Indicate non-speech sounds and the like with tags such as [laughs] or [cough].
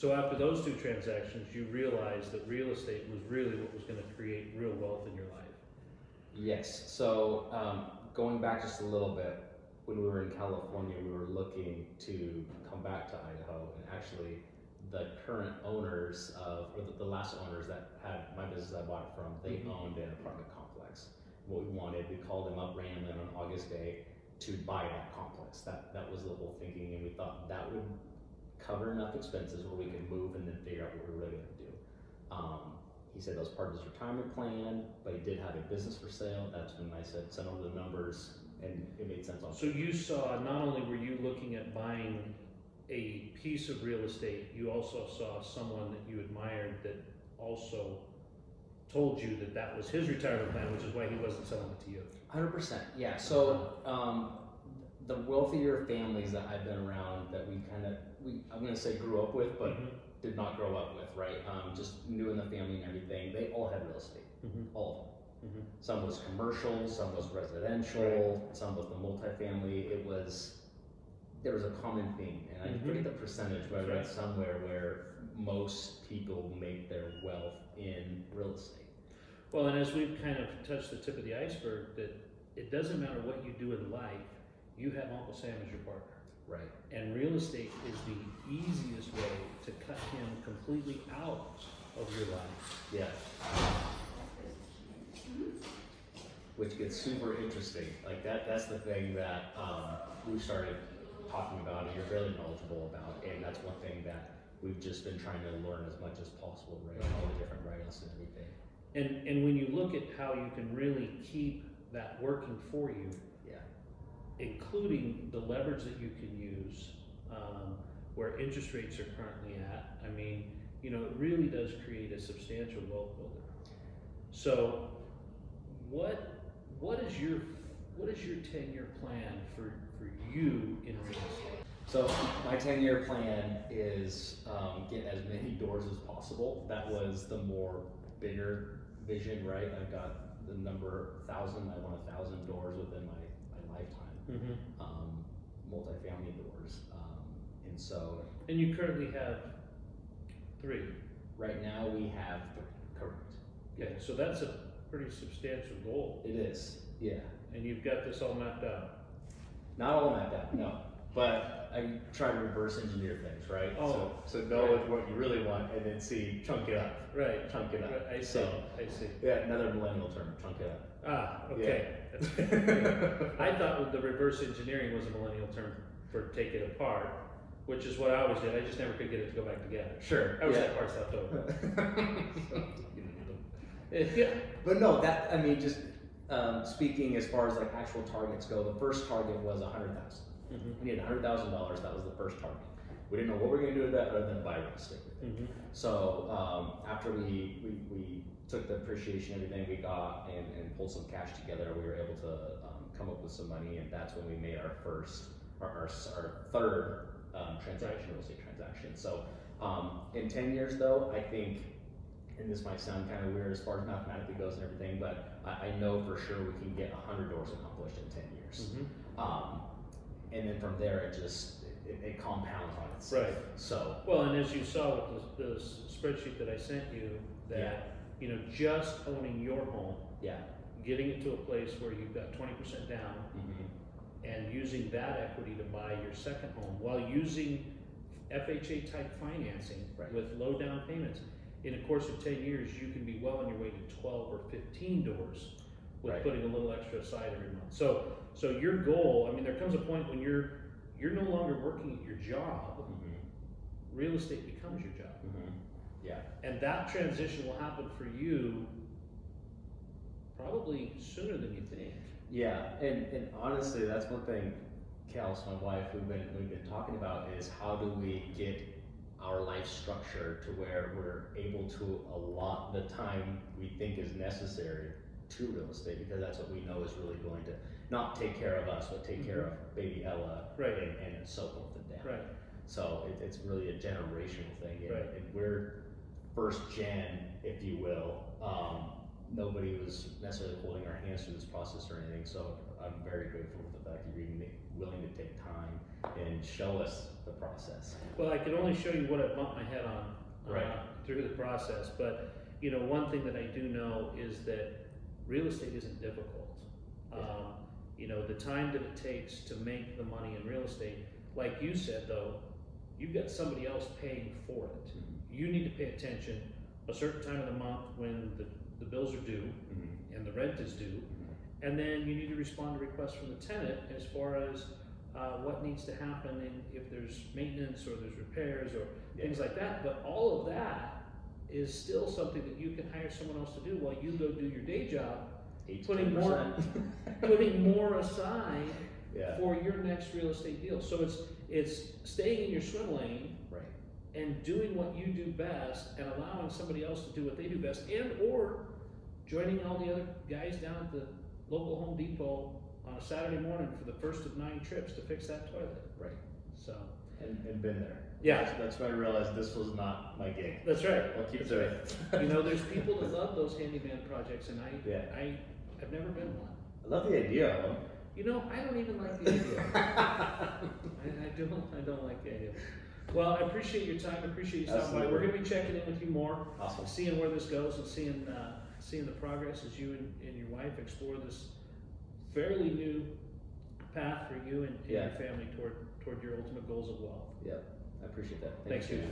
So after those two transactions, you realized that real estate was really what was gonna create real wealth in your life. Yes. So um, going back just a little bit, when we were in California, we were looking to come back to Idaho, and actually, the current owners of, or the, the last owners that had my business I bought it from, they Mhm. owned an apartment complex. What we wanted, we called them up randomly on August day to buy that complex. That that was the whole thinking, and we thought that would cover enough expenses where we could move and then figure out what we were really going to do. Um, he said that was part of his retirement plan, but he did have a business for sale. That's when I said send over the numbers, and it made sense. So you saw, not only were you looking at buying a piece of real estate, you also saw someone that you admired that also told you that that was his retirement plan, which is why he wasn't selling it to you. Hundred percent, yeah. So um, the wealthier families that I've been around, that we kind of, we I'm gonna say grew up with, but Mhm. did not grow up with, right? Um, just knew in the family and everything. They all had real estate, Mhm. all of them. Mhm. Some was commercial, some was residential, some was the multifamily. It was there was a common theme, and I Mhm. forget the percentage, but I read Right. somewhere where most people make their wealth in real estate. Well, and as we've kind of touched the tip of the iceberg, that it doesn't matter what you do in life, you have Uncle Sam as your partner. Right. And real estate is the easiest way to cut him completely out of your life. Yeah. Which gets super interesting. Like that that's the thing that um, we started talking about and you're fairly knowledgeable about and that's one thing that we've just been trying to learn as much as possible, right? All the different write-offs and everything. And, and when you look at how you can really keep that working for you, Yeah. Including the leverage that you can use, um, where interest rates are currently at, I mean, you know, it really does create a substantial wealth builder. So, what what is your what is your ten year plan for for you in real estate? So my ten-year plan is um, get as many doors as possible. That was the more bigger vision, right? I've got the number thousand. I want a thousand doors within my, my lifetime. Mm-hmm. um, multifamily doors. Um, and so And you currently have three. right now we have three, correct. Okay, so that's a pretty substantial goal, It is, yeah. and you've got this all mapped out. Not all mapped out, no but I try to reverse engineer things, right? Oh, so, so know right. what you really want and then see, chunk it up. Right. Chunk it up. Right. I see. So, I see. Yeah, another millennial term, chunk it up. Ah, okay. Yeah. [laughs] I thought the reverse engineering was a millennial term for take it apart, which is what I always did. I just never could get it to go back together. Sure. I was yeah. that part's left over. yeah. But no, that, I mean, just um, speaking as far as like actual targets go, the first target was 100,000. Mm-hmm. We needed $100,000. That was the first target. We didn't know what we were going to do with that other than buy real estate. Mm-hmm. So um, after we, we, we, took the appreciation, everything we got, and, and pulled some cash together, we were able to um, come up with some money, and that's when we made our first, our, our, our third um, transaction, real estate transaction. So um, in 10 years, though, I think and this might sound kind of weird as far as mathematically goes and everything, but I, I know for sure we can get 100 doors accomplished in 10 years. Mm-hmm. Um, and then from there, it just it, it compounds on itself. Right. So Well, and as you saw with the, the spreadsheet that I sent you, that Yeah. you know, just owning your home, yeah. getting it to a place where you've got twenty percent down, hmm and using that equity to buy your second home while using FHA type financing Right. with low down payments. In a course of ten years, you can be well on your way to twelve or fifteen doors with Right. putting a little extra aside every month. So, so your goal, I mean, there comes a point when you're, you're no longer working at your job, hmm real estate becomes your job. hmm Yeah. And that transition will happen for you probably sooner than you think. Yeah, and, and honestly, that's one thing, Kels, my wife, we've been we've been talking about is how do we get our life structure to where we're able to allot the time we think is necessary to real estate because that's what we know is really going to not take care of us, but take care of baby Ella, Right. and, and so forth and down. Right. So it, it's really a generational thing, and, Right. and we're first gen, if you will. Um, nobody was necessarily holding our hands through this process or anything. So I'm very grateful for the fact that you're even willing to take time and show us the process. Well, I can only show you what I bumped my head on uh, Right. through the process, but you know, one thing that I do know is that real estate isn't difficult. Yeah. Um, you know, the time that it takes to make the money in real estate, like you said though, you've got somebody else paying for it. You need to pay attention a certain time of the month when the, the bills are due Mhm. and the rent is due. And then you need to respond to requests from the tenant as far as uh, what needs to happen and if there's maintenance or there's repairs or things like that. But all of that is still something that you can hire someone else to do while you go do your day job, Eight to Putting more- [laughs] putting more aside yeah, for your next real estate deal. So it's it's staying in your swim lane right. and doing what you do best and allowing somebody else to do what they do best and or joining all the other guys down at the local Home Depot on a Saturday morning for the first of nine trips to fix that toilet. Right. So And, and been there. Yeah. That's, that's when I realized this was not my gig. that's right. I'll keep That's doing right. it. You know, there's people that love those handyman projects and I Yeah. I I've never been one. I love the idea of them. You know, I don't even like the idea. [laughs] I, I don't I don't like the idea. Well, I appreciate your time, I appreciate you stopping by. We're gonna be checking in with you more. Awesome. seeing where this goes and seeing uh, seeing the progress as you and, and your wife explore this fairly new path for you and, and Yeah. your family toward toward your ultimate goals of wealth. Yeah, I appreciate that. Thanks, Thank you.